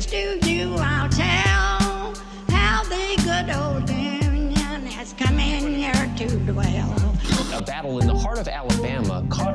secrets to you I'll tell how the good old Union has come in here to dwell. A battle in the heart of Alabama caught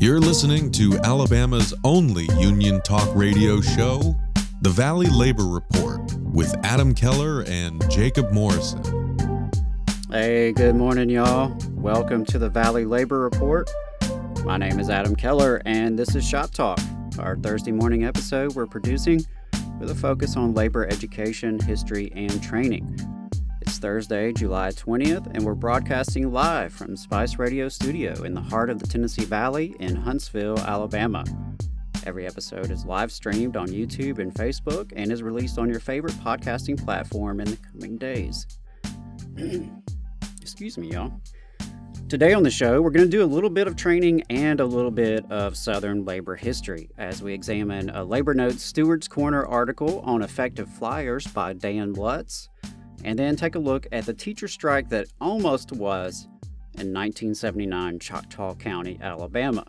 You're listening to Alabama's only union talk radio show, The Valley Labor Report, with Adam Keller and Jacob Morrison. Hey, good morning, y'all. Welcome to the Valley Labor Report. My name is Adam Keller, and this is Shop Talk, our Thursday morning episode we're producing with a focus on labor education, history, and training. It's Thursday, July 20th, and we're broadcasting live from Spice Radio Studio in the heart of the Tennessee Valley in Huntsville, Alabama. Every episode is live streamed on YouTube and Facebook and is released on your favorite podcasting platform in the coming days. Excuse me, y'all. Today on the show, we're going to do a little bit of training and a little bit of Southern labor history as we examine a Labor Notes Stewards Corner article on effective flyers by Dan Lutz, and then take a look at the teacher strike that almost was in 1979 Choctaw County, Alabama.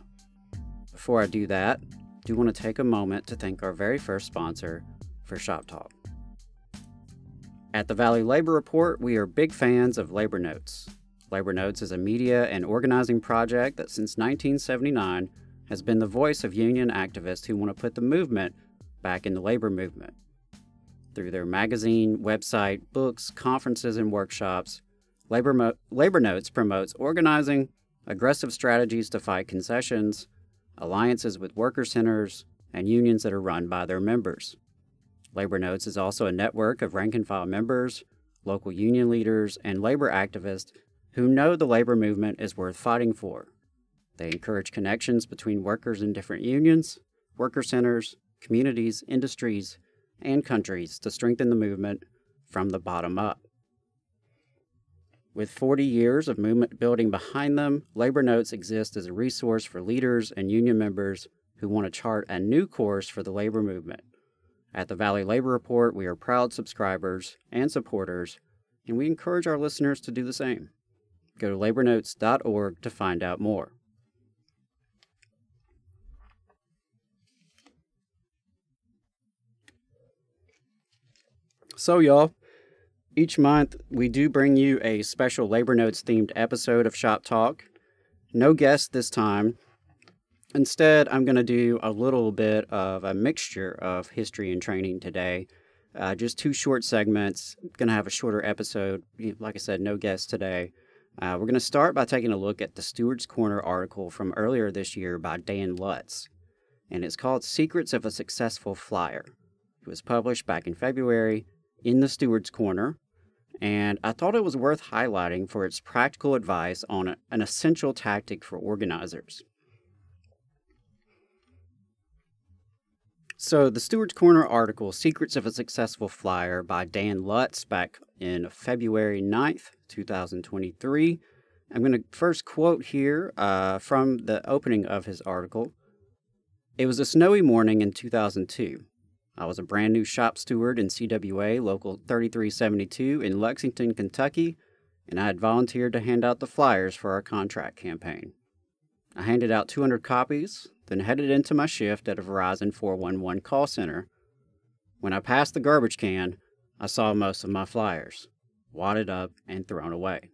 Before I do that, I do want to take a moment to thank our very first sponsor for Shop Talk. At the Valley Labor Report, we are big fans of Labor Notes. Labor Notes is a media and organizing project that since 1979 has been the voice of union activists who want to put the movement back in the labor movement. Through their magazine, website, books, conferences, and workshops, Labor, Mo- Labor Notes promotes organizing, aggressive strategies to fight concessions, alliances with worker centers, and unions that are run by their members. Labor Notes is also a network of rank and file members, local union leaders, and labor activists who know the labor movement is worth fighting for. They encourage connections between workers in different unions, worker centers, communities, industries, and countries to strengthen the movement from the bottom up. With 40 years of movement building behind them, Labor Notes exist as a resource for leaders and union members who want to chart a new course for the labor movement. At the Valley Labor Report, we are proud subscribers and supporters, and we encourage our listeners to do the same. Go to labornotes.org to find out more. So, y'all, each month we do bring you a special Labor Notes themed episode of Shop Talk. No guest this time. Instead, I'm going to do a little bit of a mixture of history and training today. Uh, just two short segments. Going to have a shorter episode. Like I said, no guest today. Uh, we're going to start by taking a look at the Stewards Corner article from earlier this year by Dan Lutz, and it's called Secrets of a Successful Flyer. It was published back in February in the Stewards Corner, and I thought it was worth highlighting for its practical advice on an essential tactic for organizers. So, the Stewards Corner article, Secrets of a Successful Flyer by Dan Lutz, back in February 9th, 2023. I'm going to first quote here uh, from the opening of his article. It was a snowy morning in 2002. I was a brand new shop steward in CWA Local 3372 in Lexington, Kentucky, and I had volunteered to hand out the flyers for our contract campaign. I handed out 200 copies, then headed into my shift at a Verizon 411 call center. When I passed the garbage can, I saw most of my flyers, wadded up and thrown away.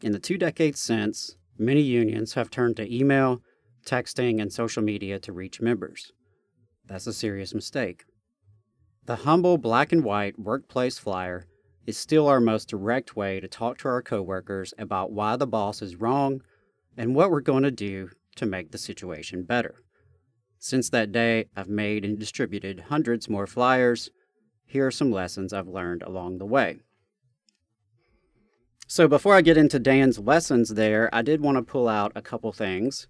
In the two decades since, many unions have turned to email, texting, and social media to reach members. That's a serious mistake. The humble black and white workplace flyer is still our most direct way to talk to our coworkers about why the boss is wrong and what we're going to do to make the situation better. Since that day, I've made and distributed hundreds more flyers. Here are some lessons I've learned along the way. So, before I get into Dan's lessons there, I did want to pull out a couple things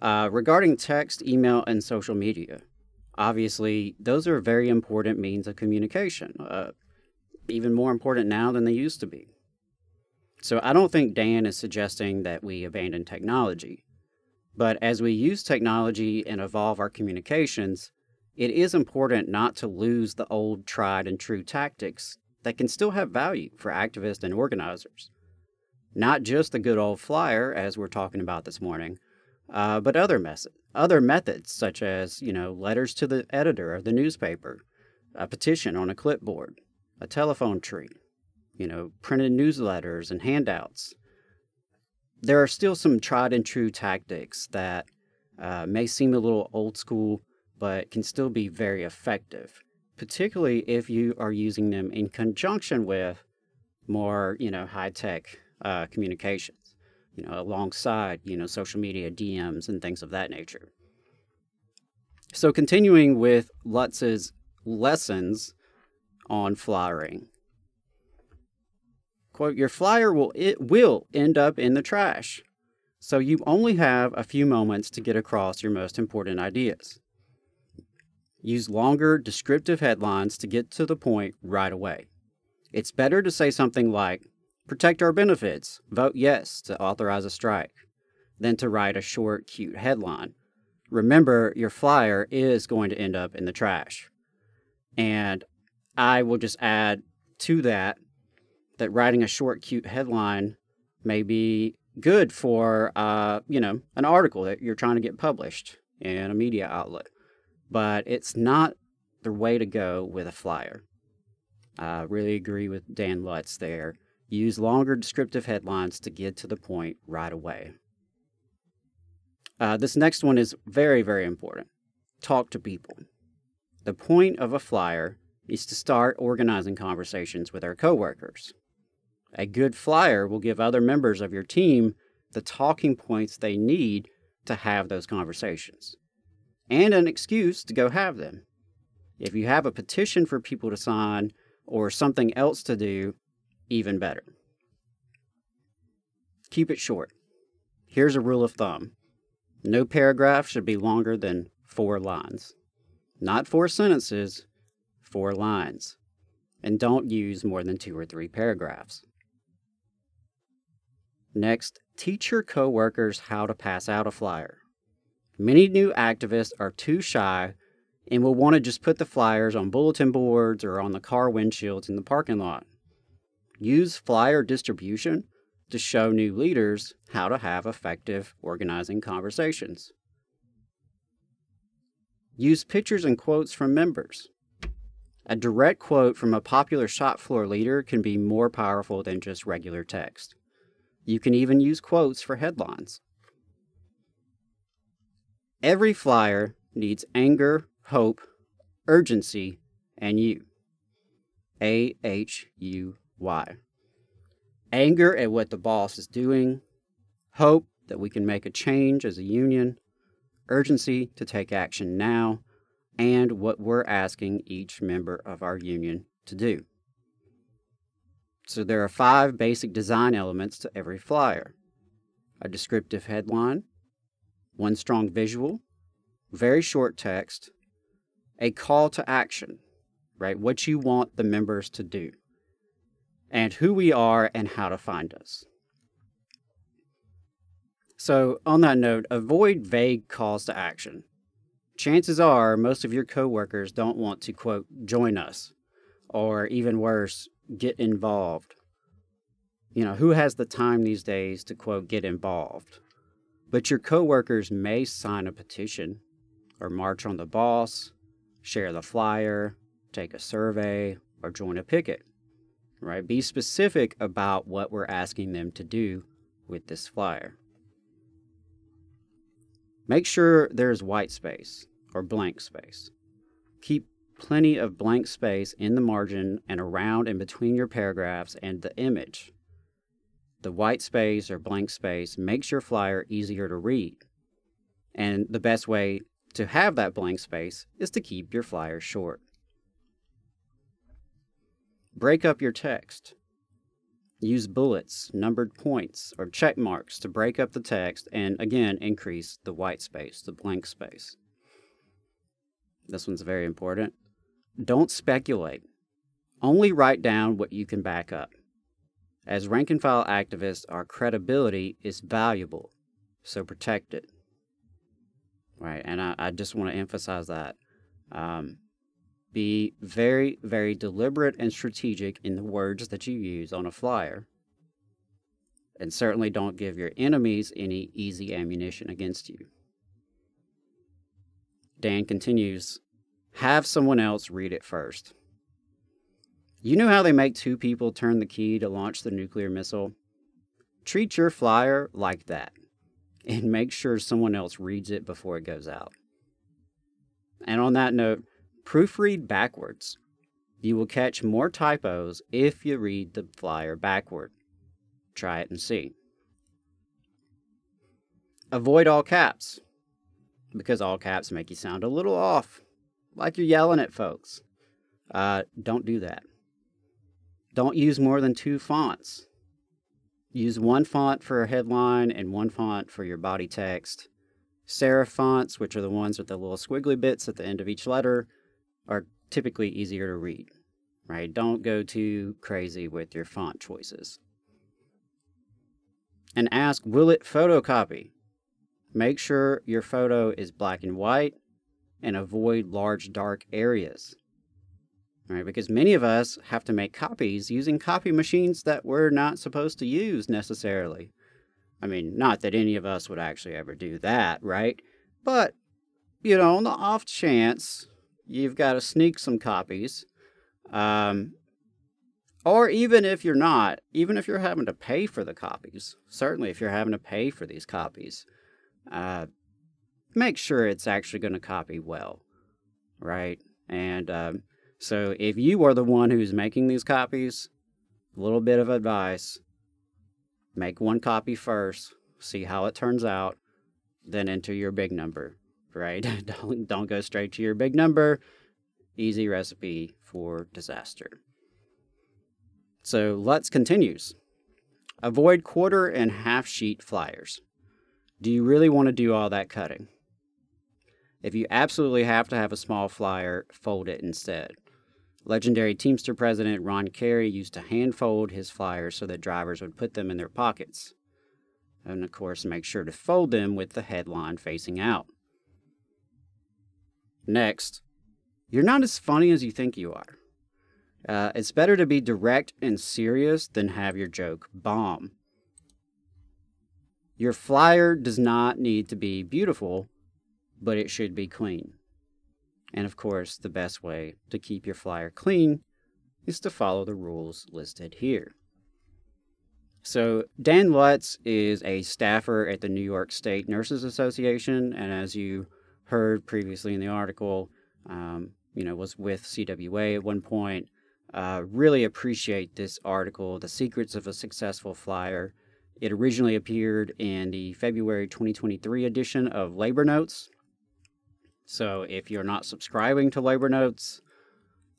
uh, regarding text, email, and social media. Obviously, those are very important means of communication, uh, even more important now than they used to be. So I don't think Dan is suggesting that we abandon technology. But as we use technology and evolve our communications, it is important not to lose the old tried and true tactics that can still have value for activists and organizers. Not just the good old flyer, as we're talking about this morning, uh, but other, mes- other methods, such as you know letters to the editor of the newspaper, a petition on a clipboard, a telephone tree, you know, printed newsletters and handouts. There are still some tried and true tactics that uh, may seem a little old school but can still be very effective, particularly if you are using them in conjunction with more, you know, high tech uh, communications, you know, alongside, you know, social media DMs and things of that nature. So, continuing with Lutz's lessons on flyering. Quote, your flyer will it will end up in the trash. So you only have a few moments to get across your most important ideas. Use longer, descriptive headlines to get to the point right away. It's better to say something like, Protect our benefits, vote yes to authorize a strike, than to write a short, cute headline. Remember, your flyer is going to end up in the trash. And I will just add to that that writing a short, cute headline may be good for, uh, you know, an article that you're trying to get published in a media outlet but it's not the way to go with a flyer. I really agree with Dan Lutz there. Use longer descriptive headlines to get to the point right away. Uh, this next one is very, very important. Talk to people. The point of a flyer is to start organizing conversations with our coworkers. A good flyer will give other members of your team the talking points they need to have those conversations and an excuse to go have them. If you have a petition for people to sign or something else to do, even better. Keep it short. Here's a rule of thumb no paragraph should be longer than four lines. Not four sentences, four lines. And don't use more than two or three paragraphs. Next, teach your coworkers how to pass out a flyer. Many new activists are too shy and will want to just put the flyers on bulletin boards or on the car windshields in the parking lot. Use flyer distribution to show new leaders how to have effective organizing conversations. Use pictures and quotes from members. A direct quote from a popular shop floor leader can be more powerful than just regular text. You can even use quotes for headlines. Every flyer needs anger, hope, urgency, and you. A H U Y. Anger at what the boss is doing, hope that we can make a change as a union, urgency to take action now, and what we're asking each member of our union to do. So there are five basic design elements to every flyer a descriptive headline, one strong visual, very short text, a call to action, right? What you want the members to do, and who we are and how to find us. So, on that note, avoid vague calls to action. Chances are most of your coworkers don't want to, quote, join us, or even worse, get involved. You know, who has the time these days to, quote, get involved? But your coworkers may sign a petition or march on the boss, share the flyer, take a survey, or join a picket. Right? Be specific about what we're asking them to do with this flyer. Make sure there's white space or blank space. Keep plenty of blank space in the margin and around and between your paragraphs and the image the white space or blank space makes your flyer easier to read. And the best way to have that blank space is to keep your flyer short. Break up your text. Use bullets, numbered points, or check marks to break up the text and again increase the white space, the blank space. This one's very important. Don't speculate. Only write down what you can back up. As rank and file activists, our credibility is valuable, so protect it. Right, and I, I just want to emphasize that. Um, be very, very deliberate and strategic in the words that you use on a flyer. And certainly don't give your enemies any easy ammunition against you. Dan continues have someone else read it first. You know how they make two people turn the key to launch the nuclear missile? Treat your flyer like that and make sure someone else reads it before it goes out. And on that note, proofread backwards. You will catch more typos if you read the flyer backward. Try it and see. Avoid all caps because all caps make you sound a little off, like you're yelling at folks. Uh, don't do that. Don't use more than two fonts. Use one font for a headline and one font for your body text. Serif fonts, which are the ones with the little squiggly bits at the end of each letter, are typically easier to read. Right? Don't go too crazy with your font choices. And ask, will it photocopy? Make sure your photo is black and white and avoid large dark areas. Right, because many of us have to make copies using copy machines that we're not supposed to use necessarily. I mean, not that any of us would actually ever do that, right? But, you know, on the off chance you've got to sneak some copies, um, or even if you're not, even if you're having to pay for the copies, certainly if you're having to pay for these copies, uh, make sure it's actually going to copy well, right? And um, so if you are the one who's making these copies, a little bit of advice make one copy first, see how it turns out, then enter your big number, right? don't, don't go straight to your big number. Easy recipe for disaster. So Lutz continues. Avoid quarter and half sheet flyers. Do you really want to do all that cutting? If you absolutely have to have a small flyer, fold it instead. Legendary Teamster president Ron Carey used to hand fold his flyers so that drivers would put them in their pockets. And of course, make sure to fold them with the headline facing out. Next, you're not as funny as you think you are. Uh, it's better to be direct and serious than have your joke bomb. Your flyer does not need to be beautiful, but it should be clean. And of course, the best way to keep your flyer clean is to follow the rules listed here. So, Dan Lutz is a staffer at the New York State Nurses Association, and as you heard previously in the article, um, you know, was with CWA at one point. Uh, really appreciate this article, The Secrets of a Successful Flyer. It originally appeared in the February 2023 edition of Labor Notes, so if you're not subscribing to Labor Notes,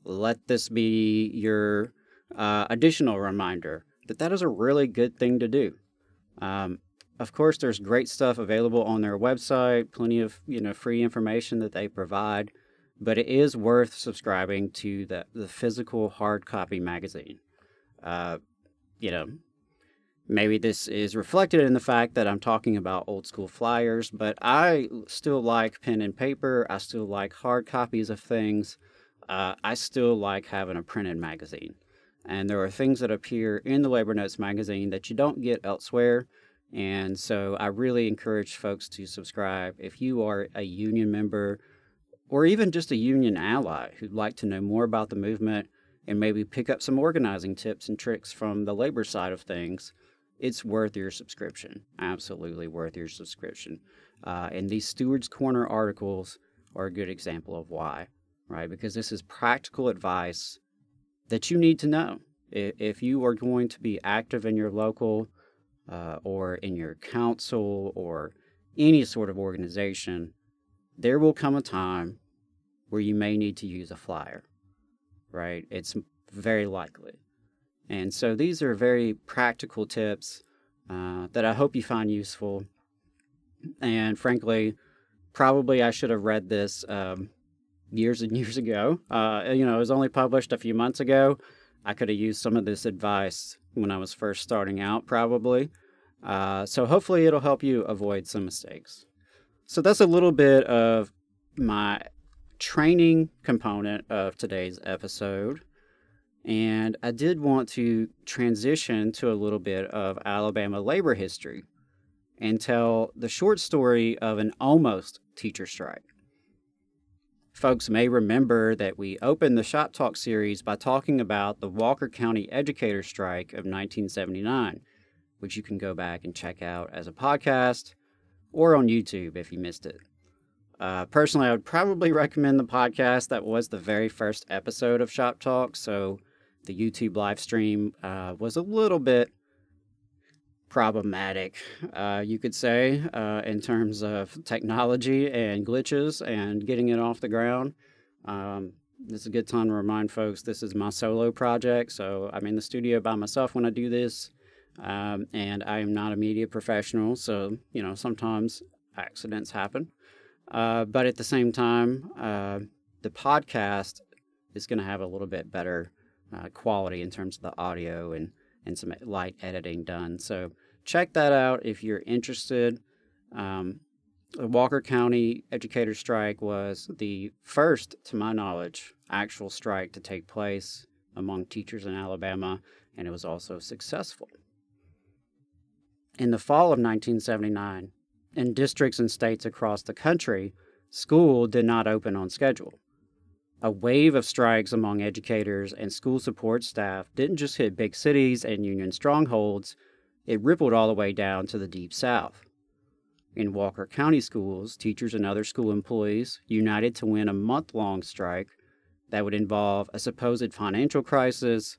let this be your uh, additional reminder that that is a really good thing to do. Um, of course, there's great stuff available on their website, plenty of you know free information that they provide, but it is worth subscribing to the the physical hard copy magazine. Uh, you know, Maybe this is reflected in the fact that I'm talking about old school flyers, but I still like pen and paper. I still like hard copies of things. Uh, I still like having a printed magazine. And there are things that appear in the Labor Notes magazine that you don't get elsewhere. And so I really encourage folks to subscribe. If you are a union member or even just a union ally who'd like to know more about the movement and maybe pick up some organizing tips and tricks from the labor side of things, it's worth your subscription. Absolutely worth your subscription. Uh, and these Stewards Corner articles are a good example of why, right? Because this is practical advice that you need to know. If you are going to be active in your local uh, or in your council or any sort of organization, there will come a time where you may need to use a flyer, right? It's very likely. And so these are very practical tips uh, that I hope you find useful. And frankly, probably I should have read this um, years and years ago. Uh, you know, it was only published a few months ago. I could have used some of this advice when I was first starting out, probably. Uh, so hopefully it'll help you avoid some mistakes. So that's a little bit of my training component of today's episode. And I did want to transition to a little bit of Alabama labor history and tell the short story of an almost teacher strike. Folks may remember that we opened the Shop Talk series by talking about the Walker County Educator Strike of 1979, which you can go back and check out as a podcast or on YouTube if you missed it. Uh, personally, I would probably recommend the podcast. That was the very first episode of Shop Talk, so the YouTube live stream uh, was a little bit problematic, uh, you could say, uh, in terms of technology and glitches and getting it off the ground. Um, this is a good time to remind folks this is my solo project. So I'm in the studio by myself when I do this, um, and I am not a media professional. So, you know, sometimes accidents happen. Uh, but at the same time, uh, the podcast is going to have a little bit better uh, quality in terms of the audio and and some light editing done. So check that out if you're interested. Um, the Walker County educator strike was the first, to my knowledge, actual strike to take place among teachers in Alabama, and it was also successful. In the fall of 1979, in districts and states across the country, school did not open on schedule. A wave of strikes among educators and school support staff didn't just hit big cities and union strongholds, it rippled all the way down to the deep south. In Walker County schools, teachers and other school employees united to win a month long strike that would involve a supposed financial crisis,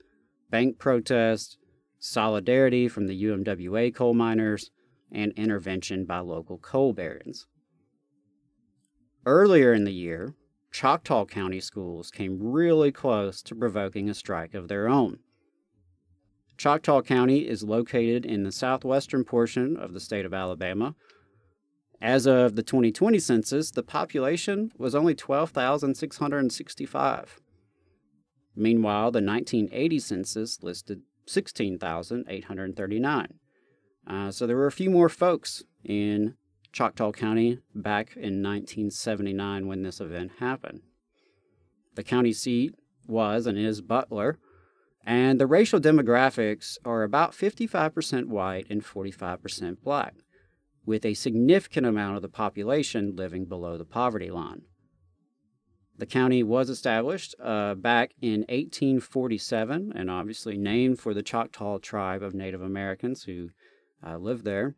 bank protests, solidarity from the UMWA coal miners, and intervention by local coal barons. Earlier in the year, Choctaw County schools came really close to provoking a strike of their own. Choctaw County is located in the southwestern portion of the state of Alabama. As of the 2020 census, the population was only 12,665. Meanwhile, the 1980 census listed 16,839. Uh, so there were a few more folks in Choctaw County back in 1979 when this event happened. The county seat was and is Butler, and the racial demographics are about 55% white and 45% black, with a significant amount of the population living below the poverty line. The county was established uh, back in 1847 and obviously named for the Choctaw tribe of Native Americans who uh, lived there.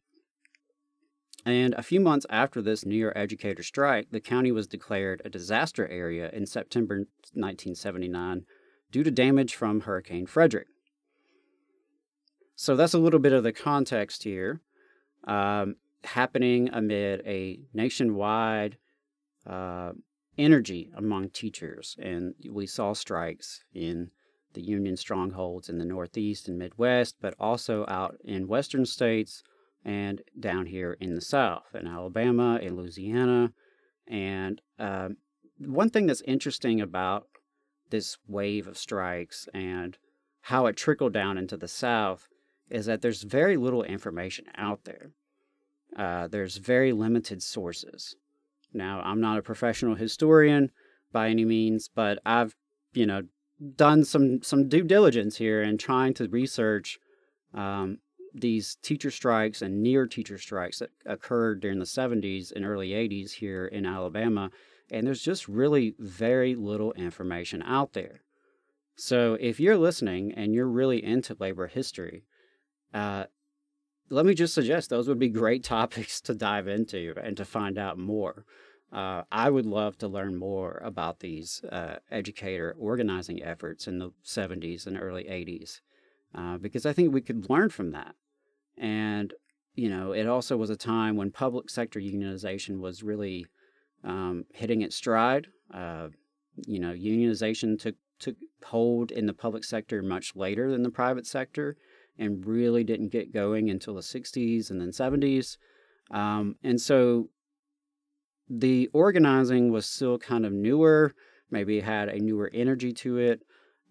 And a few months after this New Year educator strike, the county was declared a disaster area in September 1979 due to damage from Hurricane Frederick. So that's a little bit of the context here, um, happening amid a nationwide uh, energy among teachers. And we saw strikes in the Union strongholds in the Northeast and Midwest, but also out in Western states and down here in the South, in Alabama, in Louisiana. And um, one thing that's interesting about this wave of strikes and how it trickled down into the South is that there's very little information out there. Uh, there's very limited sources. Now, I'm not a professional historian by any means, but I've, you know, done some some due diligence here in trying to research um, these teacher strikes and near teacher strikes that occurred during the 70s and early 80s here in Alabama. And there's just really very little information out there. So if you're listening and you're really into labor history, uh, let me just suggest those would be great topics to dive into and to find out more. Uh, I would love to learn more about these uh, educator organizing efforts in the 70s and early 80s uh, because I think we could learn from that. And, you know, it also was a time when public sector unionization was really um, hitting its stride. Uh, you know, unionization took, took hold in the public sector much later than the private sector and really didn't get going until the 60s and then 70s. Um, and so the organizing was still kind of newer, maybe had a newer energy to it.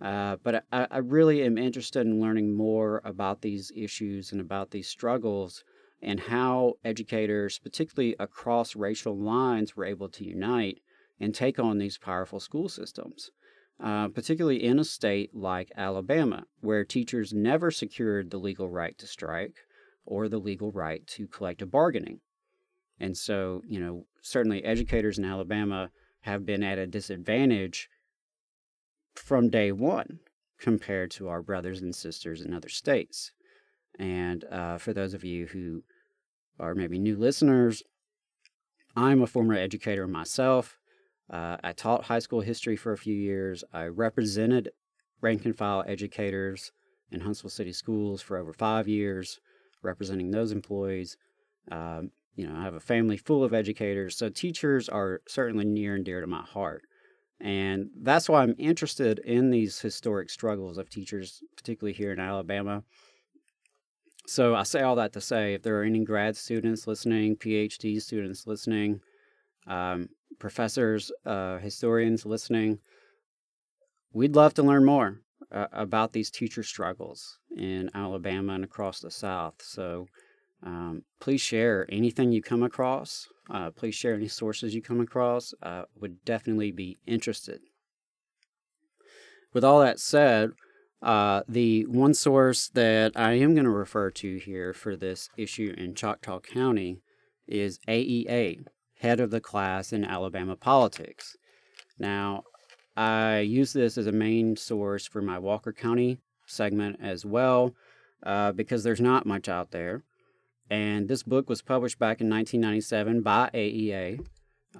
Uh, but I, I really am interested in learning more about these issues and about these struggles and how educators, particularly across racial lines, were able to unite and take on these powerful school systems, uh, particularly in a state like Alabama, where teachers never secured the legal right to strike or the legal right to collective bargaining. And so, you know, certainly educators in Alabama have been at a disadvantage from day one compared to our brothers and sisters in other states. And uh, for those of you who are maybe new listeners, I'm a former educator myself. Uh, I taught high school history for a few years. I represented rank and file educators in Huntsville City Schools for over five years, representing those employees. Um, you know, I have a family full of educators, so teachers are certainly near and dear to my heart. And that's why I'm interested in these historic struggles of teachers, particularly here in Alabama. So I say all that to say if there are any grad students listening, PhD students listening, um, professors, uh, historians listening, we'd love to learn more uh, about these teacher struggles in Alabama and across the South. So um, please share anything you come across. Uh, please share any sources you come across. Uh, would definitely be interested. With all that said, uh, the one source that I am going to refer to here for this issue in Choctaw County is AEA, head of the class in Alabama politics. Now, I use this as a main source for my Walker County segment as well uh, because there's not much out there. And this book was published back in 1997 by AEA,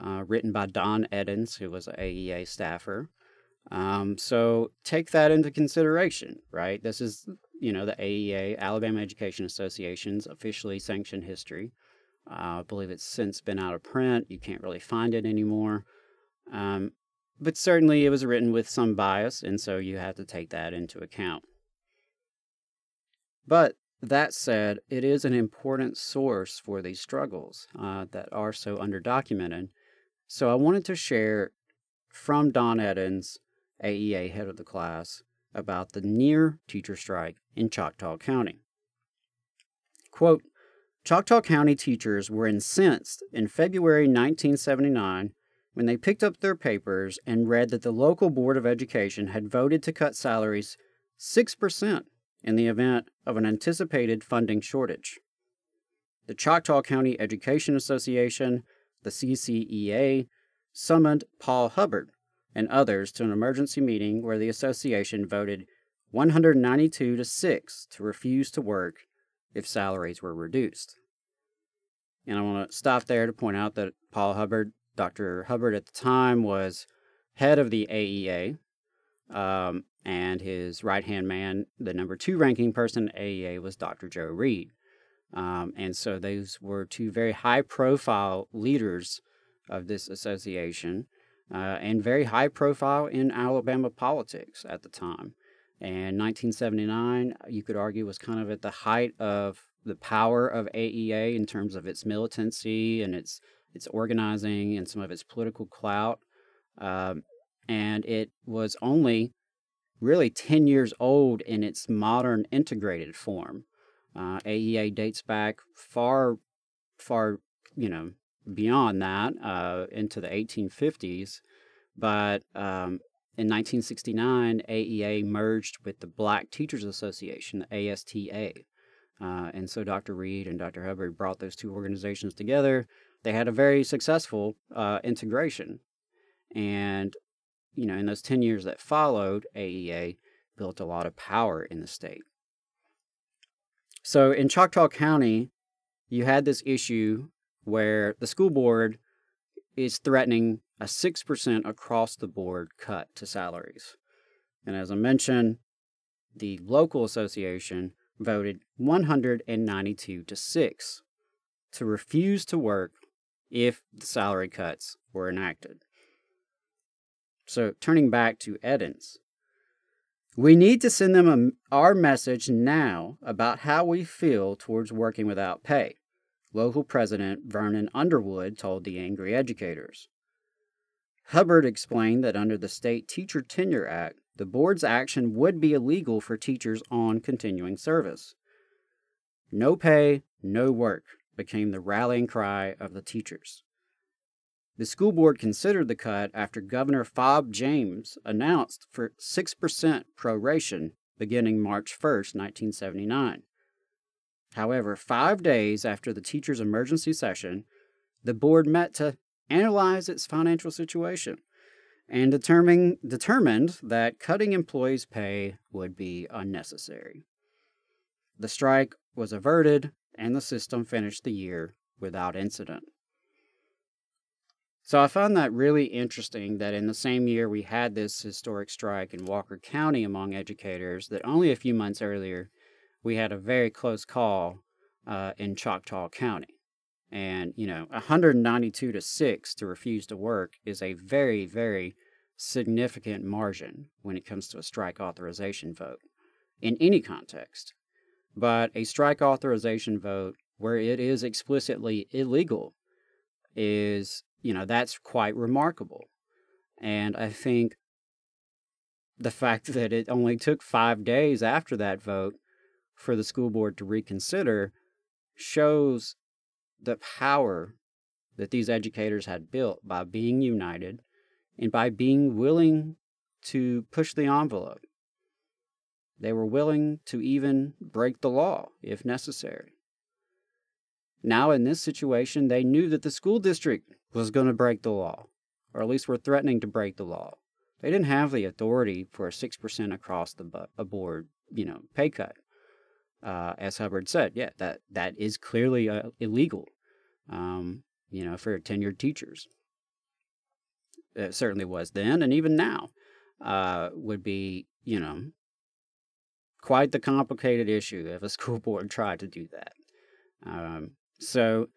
uh, written by Don Eddins, who was an AEA staffer. Um, so take that into consideration, right? This is, you know, the AEA, Alabama Education Association's officially sanctioned history. Uh, I believe it's since been out of print. You can't really find it anymore. Um, but certainly it was written with some bias, and so you have to take that into account. But that said, it is an important source for these struggles uh, that are so underdocumented. So I wanted to share from Don Eddins, AEA head of the class, about the near teacher strike in Choctaw County. Quote, Choctaw County teachers were incensed in February 1979 when they picked up their papers and read that the local Board of Education had voted to cut salaries 6% in the event of an anticipated funding shortage. The Choctaw County Education Association, the CCEA, summoned Paul Hubbard and others to an emergency meeting where the association voted 192 to 6 to refuse to work if salaries were reduced. And I want to stop there to point out that Paul Hubbard, Dr. Hubbard at the time, was head of the AEA, um, and his right hand man, the number two ranking person at AEA, was Dr. Joe Reed. Um, and so those were two very high profile leaders of this association uh, and very high profile in Alabama politics at the time. And 1979, you could argue, was kind of at the height of the power of AEA in terms of its militancy and its its organizing and some of its political clout. Um, and it was only really 10 years old in its modern integrated form. Uh, AEA dates back far, far, you know, beyond that uh, into the 1850s. But um, in 1969, AEA merged with the Black Teachers Association, the ASTA. Uh, and so Dr. Reed and Dr. Hubbard brought those two organizations together. They had a very successful uh, integration. And you know, in those 10 years that followed, AEA built a lot of power in the state. So in Choctaw County, you had this issue where the school board is threatening a 6% across the board cut to salaries. And as I mentioned, the local association voted 192 to 6 to refuse to work if the salary cuts were enacted. So, turning back to Eddins, we need to send them a, our message now about how we feel towards working without pay. Local president Vernon Underwood told the angry educators. Hubbard explained that under the State Teacher Tenure Act, the board's action would be illegal for teachers on continuing service. No pay, no work became the rallying cry of the teachers. The school board considered the cut after Governor Fob James announced for 6% proration beginning March 1, 1979. However, five days after the teachers' emergency session, the board met to analyze its financial situation and determine, determined that cutting employees' pay would be unnecessary. The strike was averted, and the system finished the year without incident. So I found that really interesting that in the same year we had this historic strike in Walker County among educators, that only a few months earlier we had a very close call uh, in Choctaw County. And, you know, 192 to 6 to refuse to work is a very, very significant margin when it comes to a strike authorization vote in any context. But a strike authorization vote where it is explicitly illegal is, you know, that's quite remarkable. And I think the fact that it only took five days after that vote for the school board to reconsider shows the power that these educators had built by being united and by being willing to push the envelope. They were willing to even break the law if necessary. Now, in this situation, they knew that the school district was going to break the law, or at least were threatening to break the law. They didn't have the authority for a 6% across the board, you know, pay cut uh, as Hubbard said, yeah, that that is clearly uh, illegal, um, you know, for tenured teachers. It certainly was then, and even now, uh, would be, you know, quite the complicated issue if a school board tried to do that. Um, so,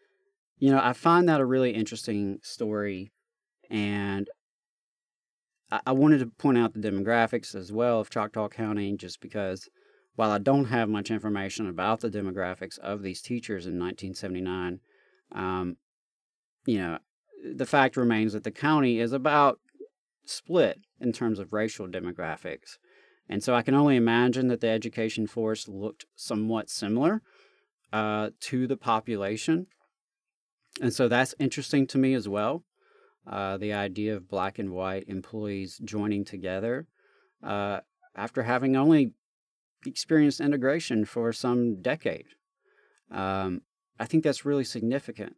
you know, I find that a really interesting story, and I, I wanted to point out the demographics as well of Choctaw County, just because while I don't have much information about the demographics of these teachers in 1979, um, you know, the fact remains that the county is about split in terms of racial demographics. And so I can only imagine that the education force looked somewhat similar uh, to the population. And so that's interesting to me as well. Uh, the idea of black and white employees joining together uh, after having only experienced integration for some decade. Um, I think that's really significant.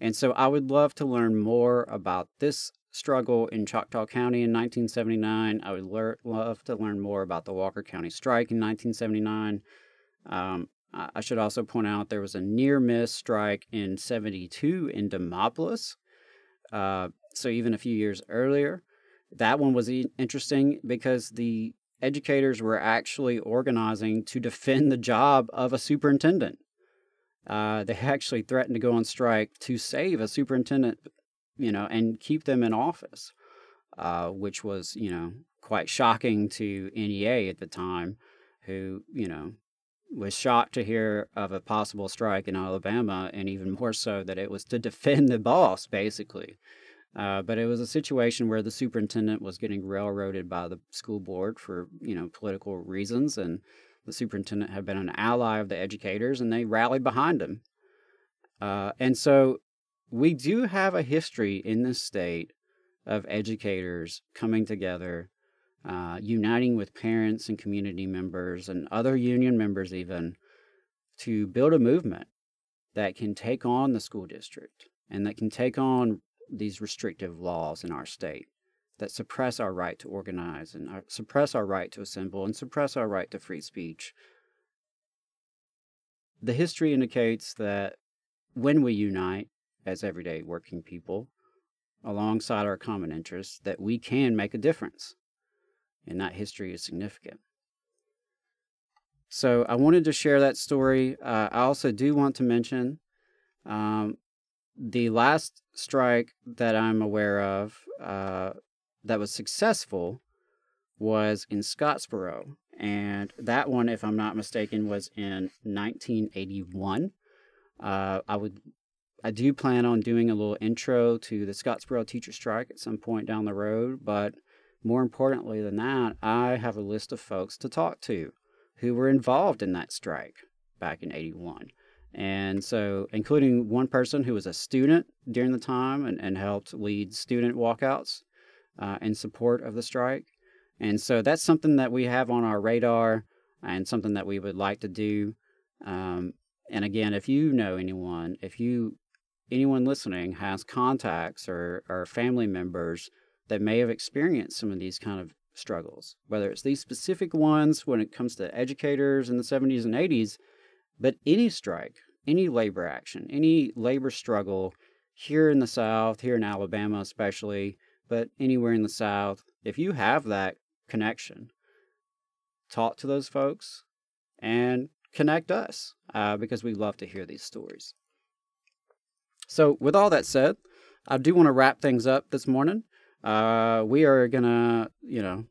And so I would love to learn more about this struggle in Choctaw County in 1979. I would love to learn more about the Walker County strike in 1979. Um, I should also point out there was a near miss strike in 72 in Demopolis. Uh, so even a few years earlier, that one was interesting because the educators were actually organizing to defend the job of a superintendent. Uh, they actually threatened to go on strike to save a superintendent, you know, and keep them in office, uh, which was, you know, quite shocking to NEA at the time, who, you know, was shocked to hear of a possible strike in Alabama, and even more so that it was to defend the boss, basically. Uh, but it was a situation where the superintendent was getting railroaded by the school board for you know political reasons, and the superintendent had been an ally of the educators, and they rallied behind him. Uh, and so we do have a history in this state of educators coming together, uh, uniting with parents and community members and other union members, even to build a movement that can take on the school district and that can take on these restrictive laws in our state that suppress our right to organize and our, suppress our right to assemble and suppress our right to free speech. The history indicates that when we unite as everyday working people alongside our common interests, that we can make a difference. And that history is significant. So I wanted to share that story. Uh, I also do want to mention um, the last strike that I'm aware of uh, that was successful was in Scottsboro. And that one, if I'm not mistaken, was in 1981. Uh, I would, I do plan on doing a little intro to the Scottsboro teacher strike at some point down the road. But more importantly than that, I have a list of folks to talk to who were involved in that strike back in 81. And so, including one person who was a student during the time and, and helped lead student walkouts uh, in support of the strike. And so, that's something that we have on our radar and something that we would like to do. Um, and again, if you know anyone, if you anyone listening has contacts or, or family members that may have experienced some of these kind of struggles, whether it's these specific ones when it comes to educators in the 70s and 80s, but any strike, any labor action, any labor struggle here in the South, here in Alabama especially, but anywhere in the South, if you have that connection, talk to those folks and connect us uh, because we love to hear these stories. So, with all that said, I do want to wrap things up this morning. Uh, we are going to, you know,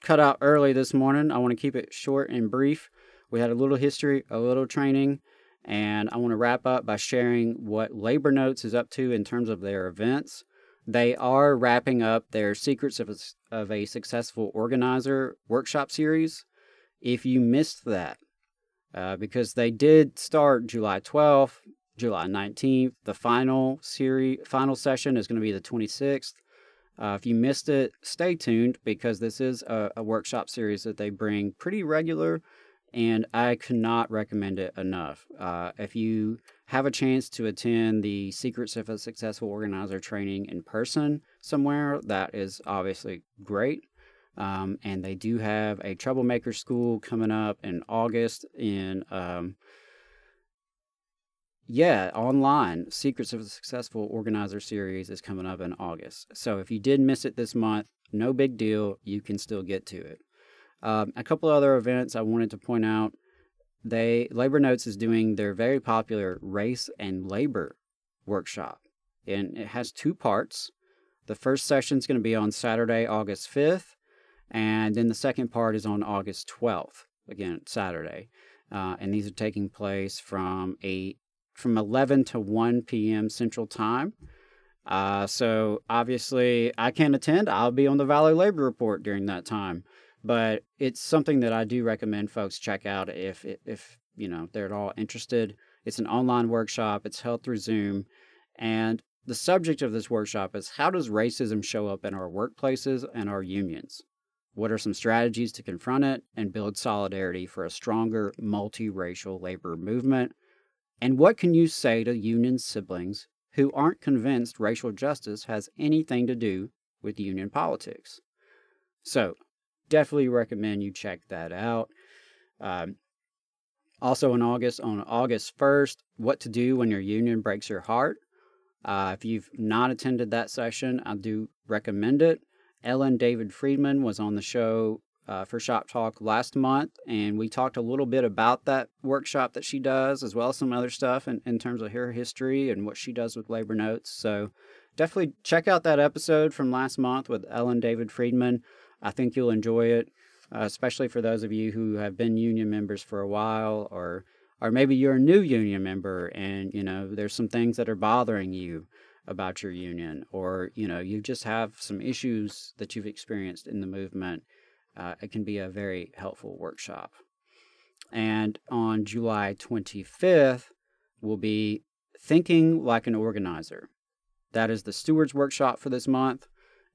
cut out early this morning. I want to keep it short and brief. We had a little history, a little training, and I want to wrap up by sharing what Labor Notes is up to in terms of their events. They are wrapping up their Secrets of a, of a Successful Organizer workshop series. If you missed that, uh, because they did start July 12th, July 19th. The final series, final session is going to be the 26th. Uh, if you missed it, stay tuned because this is a, a, workshop series that they bring pretty regular, and I cannot recommend it enough. Uh, if you have a chance to attend the Secrets of a Successful Organizer training in person somewhere, that is obviously great. Um, and they do have a troublemaker school coming up in August in um, yeah, online. Secrets of a Successful Organizer series is coming up in August. So if you did miss it this month, no big deal. You can still get to it. Um, a couple other events I wanted to point out. They Labor Notes is doing their very popular race and labor workshop, and it has two parts. The first session is going to be on Saturday, August 5th, and then the second part is on August 12th, again, Saturday. Uh, and these are taking place from 8 from 11 to 1 p.m. Central Time. Uh, so obviously, I can't attend. I'll be on the Valley Labor Report during that time, but it's something that I do recommend folks check out if if you know they're at all interested. It's an online workshop. It's held through Zoom, and the subject of this workshop is how does racism show up in our workplaces and our unions? What are some strategies to confront it and build solidarity for a stronger multiracial labor movement? And what can you say to union siblings who aren't convinced racial justice has anything to do with union politics? So, definitely recommend you check that out. Um, also, in August, on August 1st, what to do when your union breaks your heart. Uh, if you've not attended that session, I do recommend it. Ellen David Friedman was on the show uh, for Shop Talk last month, and we talked a little bit about that workshop that she does, as well as some other stuff in, in terms of her history and what she does with labor notes. So definitely check out that episode from last month with Ellen David Friedman. I think you'll enjoy it, uh, especially for those of you who have been union members for a while, or or maybe you're a new union member and you know there's some things that are bothering you about your union, or you know you just have some issues that you've experienced in the movement uh, it can be a very helpful workshop. And on July 25th will be Thinking Like an Organizer. That is the stewards workshop for this month,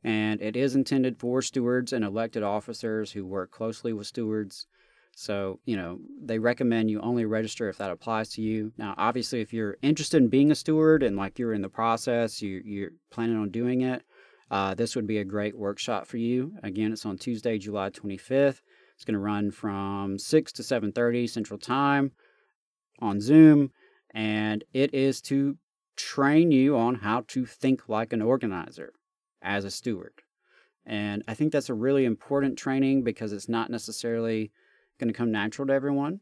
and it is intended for stewards and elected officers who work closely with stewards. So, you know, they recommend you only register if that applies to you. Now, obviously, if you're interested in being a steward and like you're in the process, you, you're planning on doing it, uh, this would be a great workshop for you. Again, it's on Tuesday, July 25th. It's going to run from 6 to 7:30 Central Time on Zoom, and it is to train you on how to think like an organizer as a steward. And I think that's a really important training because it's not necessarily going to come natural to everyone.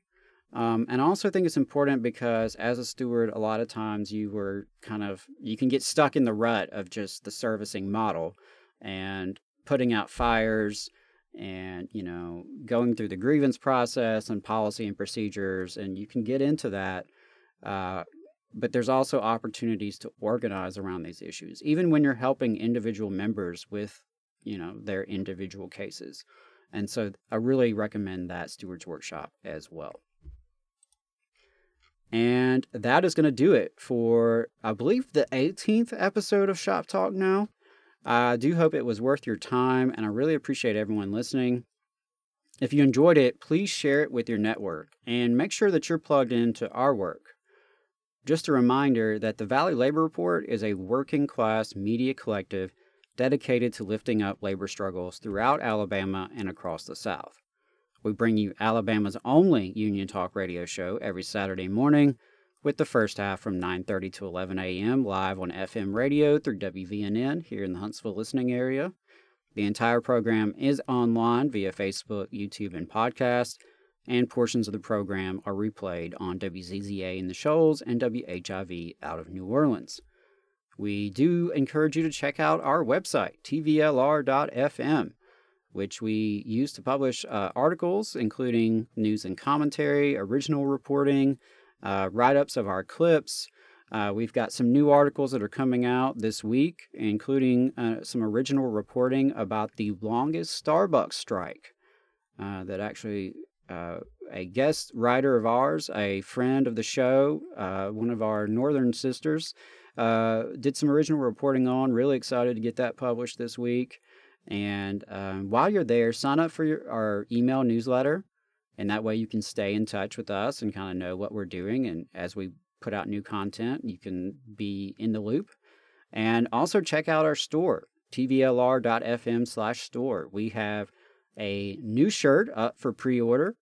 Um, and I also think it's important because as a steward, a lot of times you were kind of, you can get stuck in the rut of just the servicing model and putting out fires and, you know, going through the grievance process and policy and procedures. And you can get into that Uh, but there's also opportunities to organize around these issues, even when you're helping individual members with, you know, their individual cases. And so I really recommend that Stewards Workshop as well. And that is going to do it for, I believe, the 18th episode of Shop Talk now. I do hope it was worth your time, and I really appreciate everyone listening. If you enjoyed it, please share it with your network and make sure that you're plugged into our work. Just a reminder that the Valley Labor Report is a working class media collective dedicated to lifting up labor struggles throughout Alabama and across the South. We bring you Alabama's only Union Talk radio show every Saturday morning, with the first half from 9:30 to 11 a.m. live on FM radio through WVNN here in the Huntsville listening area. The entire program is online via Facebook, YouTube, and podcast, and portions of the program are replayed on WZZA in the Shoals and WHIV out of New Orleans. We do encourage you to check out our website, tvlr.fm, which we use to publish uh, articles, including news and commentary, original reporting, uh, write ups of our clips. Uh, we've got some new articles that are coming out this week, including uh, some original reporting about the longest Starbucks strike uh, that actually uh, a guest writer of ours, a friend of the show, uh, one of our northern sisters, uh, did some original reporting on. Really excited to get that published this week. And um, while you're there, sign up for your, our email newsletter. And that way you can stay in touch with us and kind of know what we're doing. And as we put out new content, you can be in the loop. And also check out our store, tvlr.fm slash store. We have a new shirt up for pre order.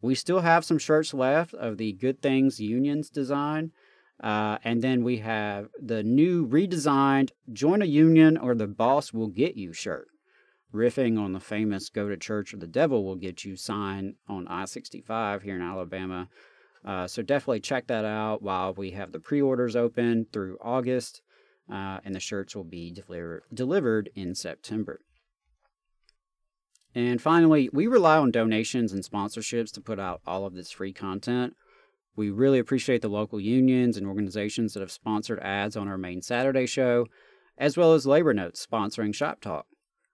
We still have some shirts left of the Good Things Unions design. Uh, and then we have the new redesigned Join a Union or the Boss Will Get You shirt, riffing on the famous Go to Church or the Devil Will Get You sign on I 65 here in Alabama. Uh, so definitely check that out while we have the pre orders open through August, uh, and the shirts will be deliver- delivered in September. And finally, we rely on donations and sponsorships to put out all of this free content. We really appreciate the local unions and organizations that have sponsored ads on our main Saturday show, as well as Labor Notes sponsoring Shop Talk.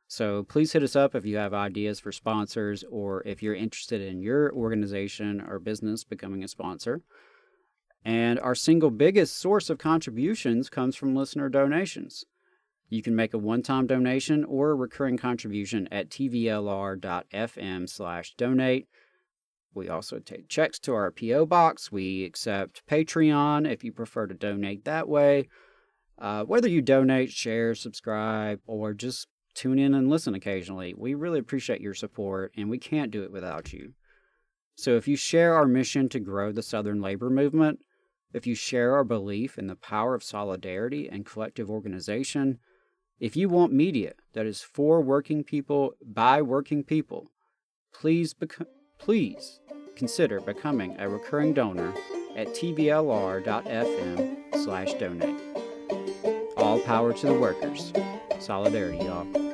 So please hit us up if you have ideas for sponsors or if you're interested in your organization or business becoming a sponsor. And our single biggest source of contributions comes from listener donations. You can make a one-time donation or a recurring contribution at tvlr.fm slash donate. We also take checks to our P.O. box. We accept Patreon if you prefer to donate that way. Uh, whether you donate, share, subscribe, or just tune in and listen occasionally, we really appreciate your support and we can't do it without you. So if you share our mission to grow the Southern labor movement, if you share our belief in the power of solidarity and collective organization, if you want media that is for working people by working people, please bec- please consider becoming a recurring donor at tvlr.fm slash donate All power to the workers. Solidarity, y'all.